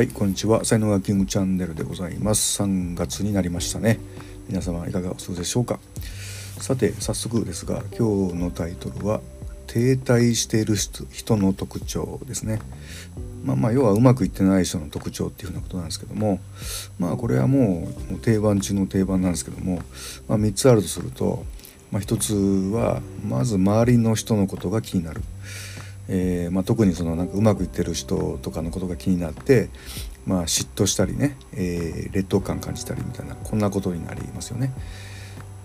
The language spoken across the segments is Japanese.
はいこんにちは。才能がキングチャンネルでございます。3月になりましたね。皆様いかがお過ごしでしょうか。さて早速ですが今日のタイトルは停滞している人の特徴ですね。まあまあ要はうまくいってない人の特徴っていうふうなことなんですけどもまあこれはもう定番中の定番なんですけども、まあ、3つあるとすると、まあ、1つはまず周りの人のことが気になる。えーまあ、特にそのなんかうまくいってる人とかのことが気になって、まあ、嫉妬したりね、えー、劣等感感じたりみたいなこんなことになりますよね。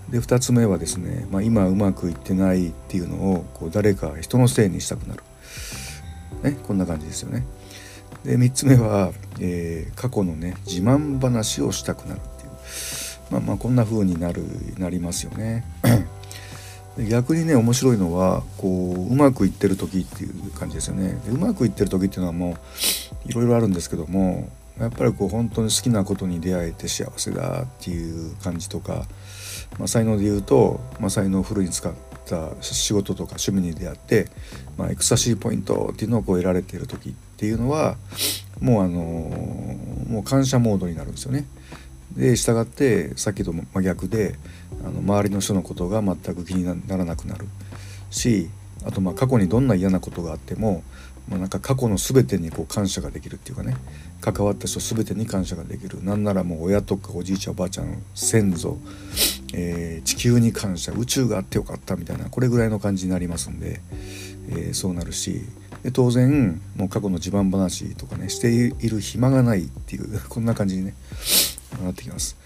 で2つ目はですね、まあ、今うまくいってないっていうのをこう誰か人のせいにしたくなる、ね、こんな感じですよね。で3つ目は、えー、過去のね自慢話をしたくなるっていうまあまあこんな風になるなりますよね。逆にね面白いのはこううまくいってる時っていう感じですよね。うまくいってる時っていうのはもういろいろあるんですけどもやっぱりこう本当に好きなことに出会えて幸せだっていう感じとか、まあ、才能で言うと、まあ、才能をフルに使った仕事とか趣味に出会って、まあ、エクサシーポイントっていうのをこう得られている時っていうのはもうあのもう感謝モードになるんですよね。で従ってさっきと真逆であの周りの人のことが全く気にならなくなる。しあとまあ過去にどんな嫌なことがあっても、まあ、なんか過去の全てにこう感謝ができるっていうかね。関わった人全てに感謝ができる。なんならもう親とかおじいちゃんおばあちゃん先祖、えー、地球に感謝宇宙があってよかったみたいなこれぐらいの感じになりますんで、えー、そうなるし。で当然もう過去の自慢話とかねしている暇がないっていうこんな感じにね。なってきます。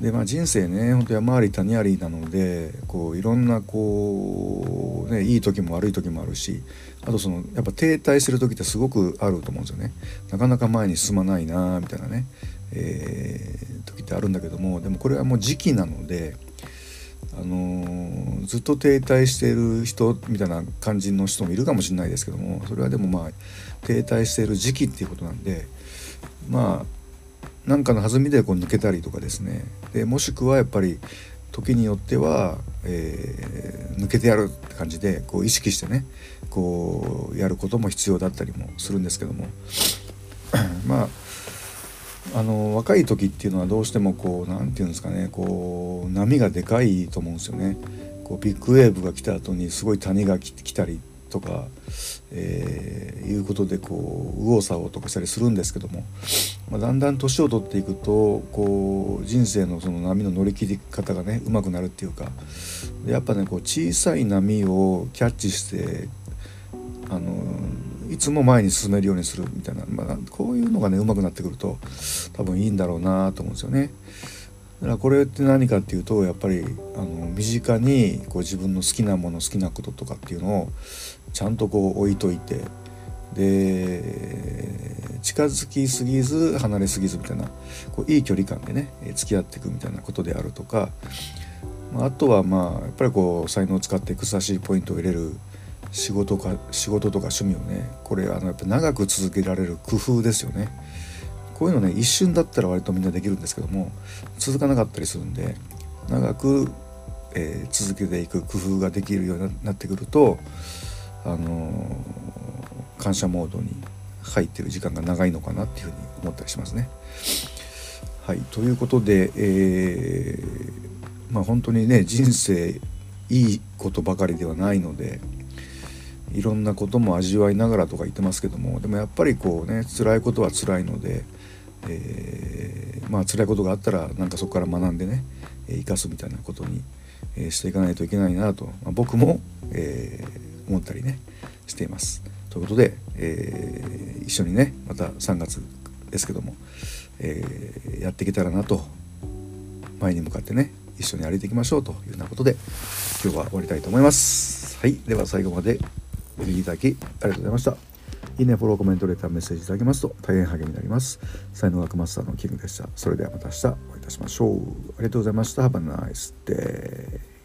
でまあ人生ね本当山あり谷ありなのでこういろんなこうねいい時も悪い時もあるしあとそのやっぱ停滞する時ってすごくあると思うんですよね。なかなか前に進まないなみたいなね、えー、時ってあるんだけどもでもこれはもう時期なので。あのー、ずっと停滞している人みたいな感じの人もいるかもしれないですけどもそれはでもまあ停滞している時期っていうことなんでまあ何かの弾みでこう抜けたりとかですねでもしくはやっぱり時によっては、えー、抜けてやるって感じでこう意識してねこうやることも必要だったりもするんですけども まああの若い時っていうのはどうしてもこう何て言うんですかねこう波がでかいと思うんですよね。こうビッグウェーブが来た後にすごい谷が来たりとか、えー、いうことでこう右往左往とかしたりするんですけども、まあ、だんだん年を取っていくとこう人生のその波の乗り切り方がねうまくなるっていうかやっぱねこう小さい波をキャッチしてあのいつも前に進めるようにするみたいな、まあ、こういうのがねうまくなってくると多分いいんだろうなと思うんですよね。だからこれって何かっていうとやっぱりあの身近にこう自分の好きなもの好きなこととかっていうのをちゃんとこう置いといてで近づきすぎず離れすぎずみたいなこういい距離感でね付き合っていくみたいなことであるとかあとはまあやっぱりこう才能を使って草しいポイントを入れる仕事か仕事とか趣味をねこれあのやっぱ長く続けられる工夫ですよね。こういうのね一瞬だったら割とみんなできるんですけども続かなかったりするんで長く、えー、続けていく工夫ができるようになってくると、あのー、感謝モードに入ってる時間が長いのかなっていうふうに思ったりしますね。はいということで、えー、まあ本当にね人生いいことばかりではないのでいろんなことも味わいながらとか言ってますけどもでもやっぱりこうね辛いことは辛いのでえー、まあ辛いことがあったらなんかそこから学んでね生かすみたいなことに、え、していかないといけないなと、まあ、僕も、えー、思ったりねしています。ということで、えー、一緒にねまた3月ですけども、えー、やっていけたらなと前に向かってね一緒に歩いていきましょうというようなことで今日は終わりたいと思います。はい、では最後までお聞きいただきありがとうございました。いいね、フォロー、コメント、レター、メッセージいただけますと大変励みになります。才能学マスターのキングでした。それではまた明日お会いいたしましょう。ありがとうございました。Have a nice day.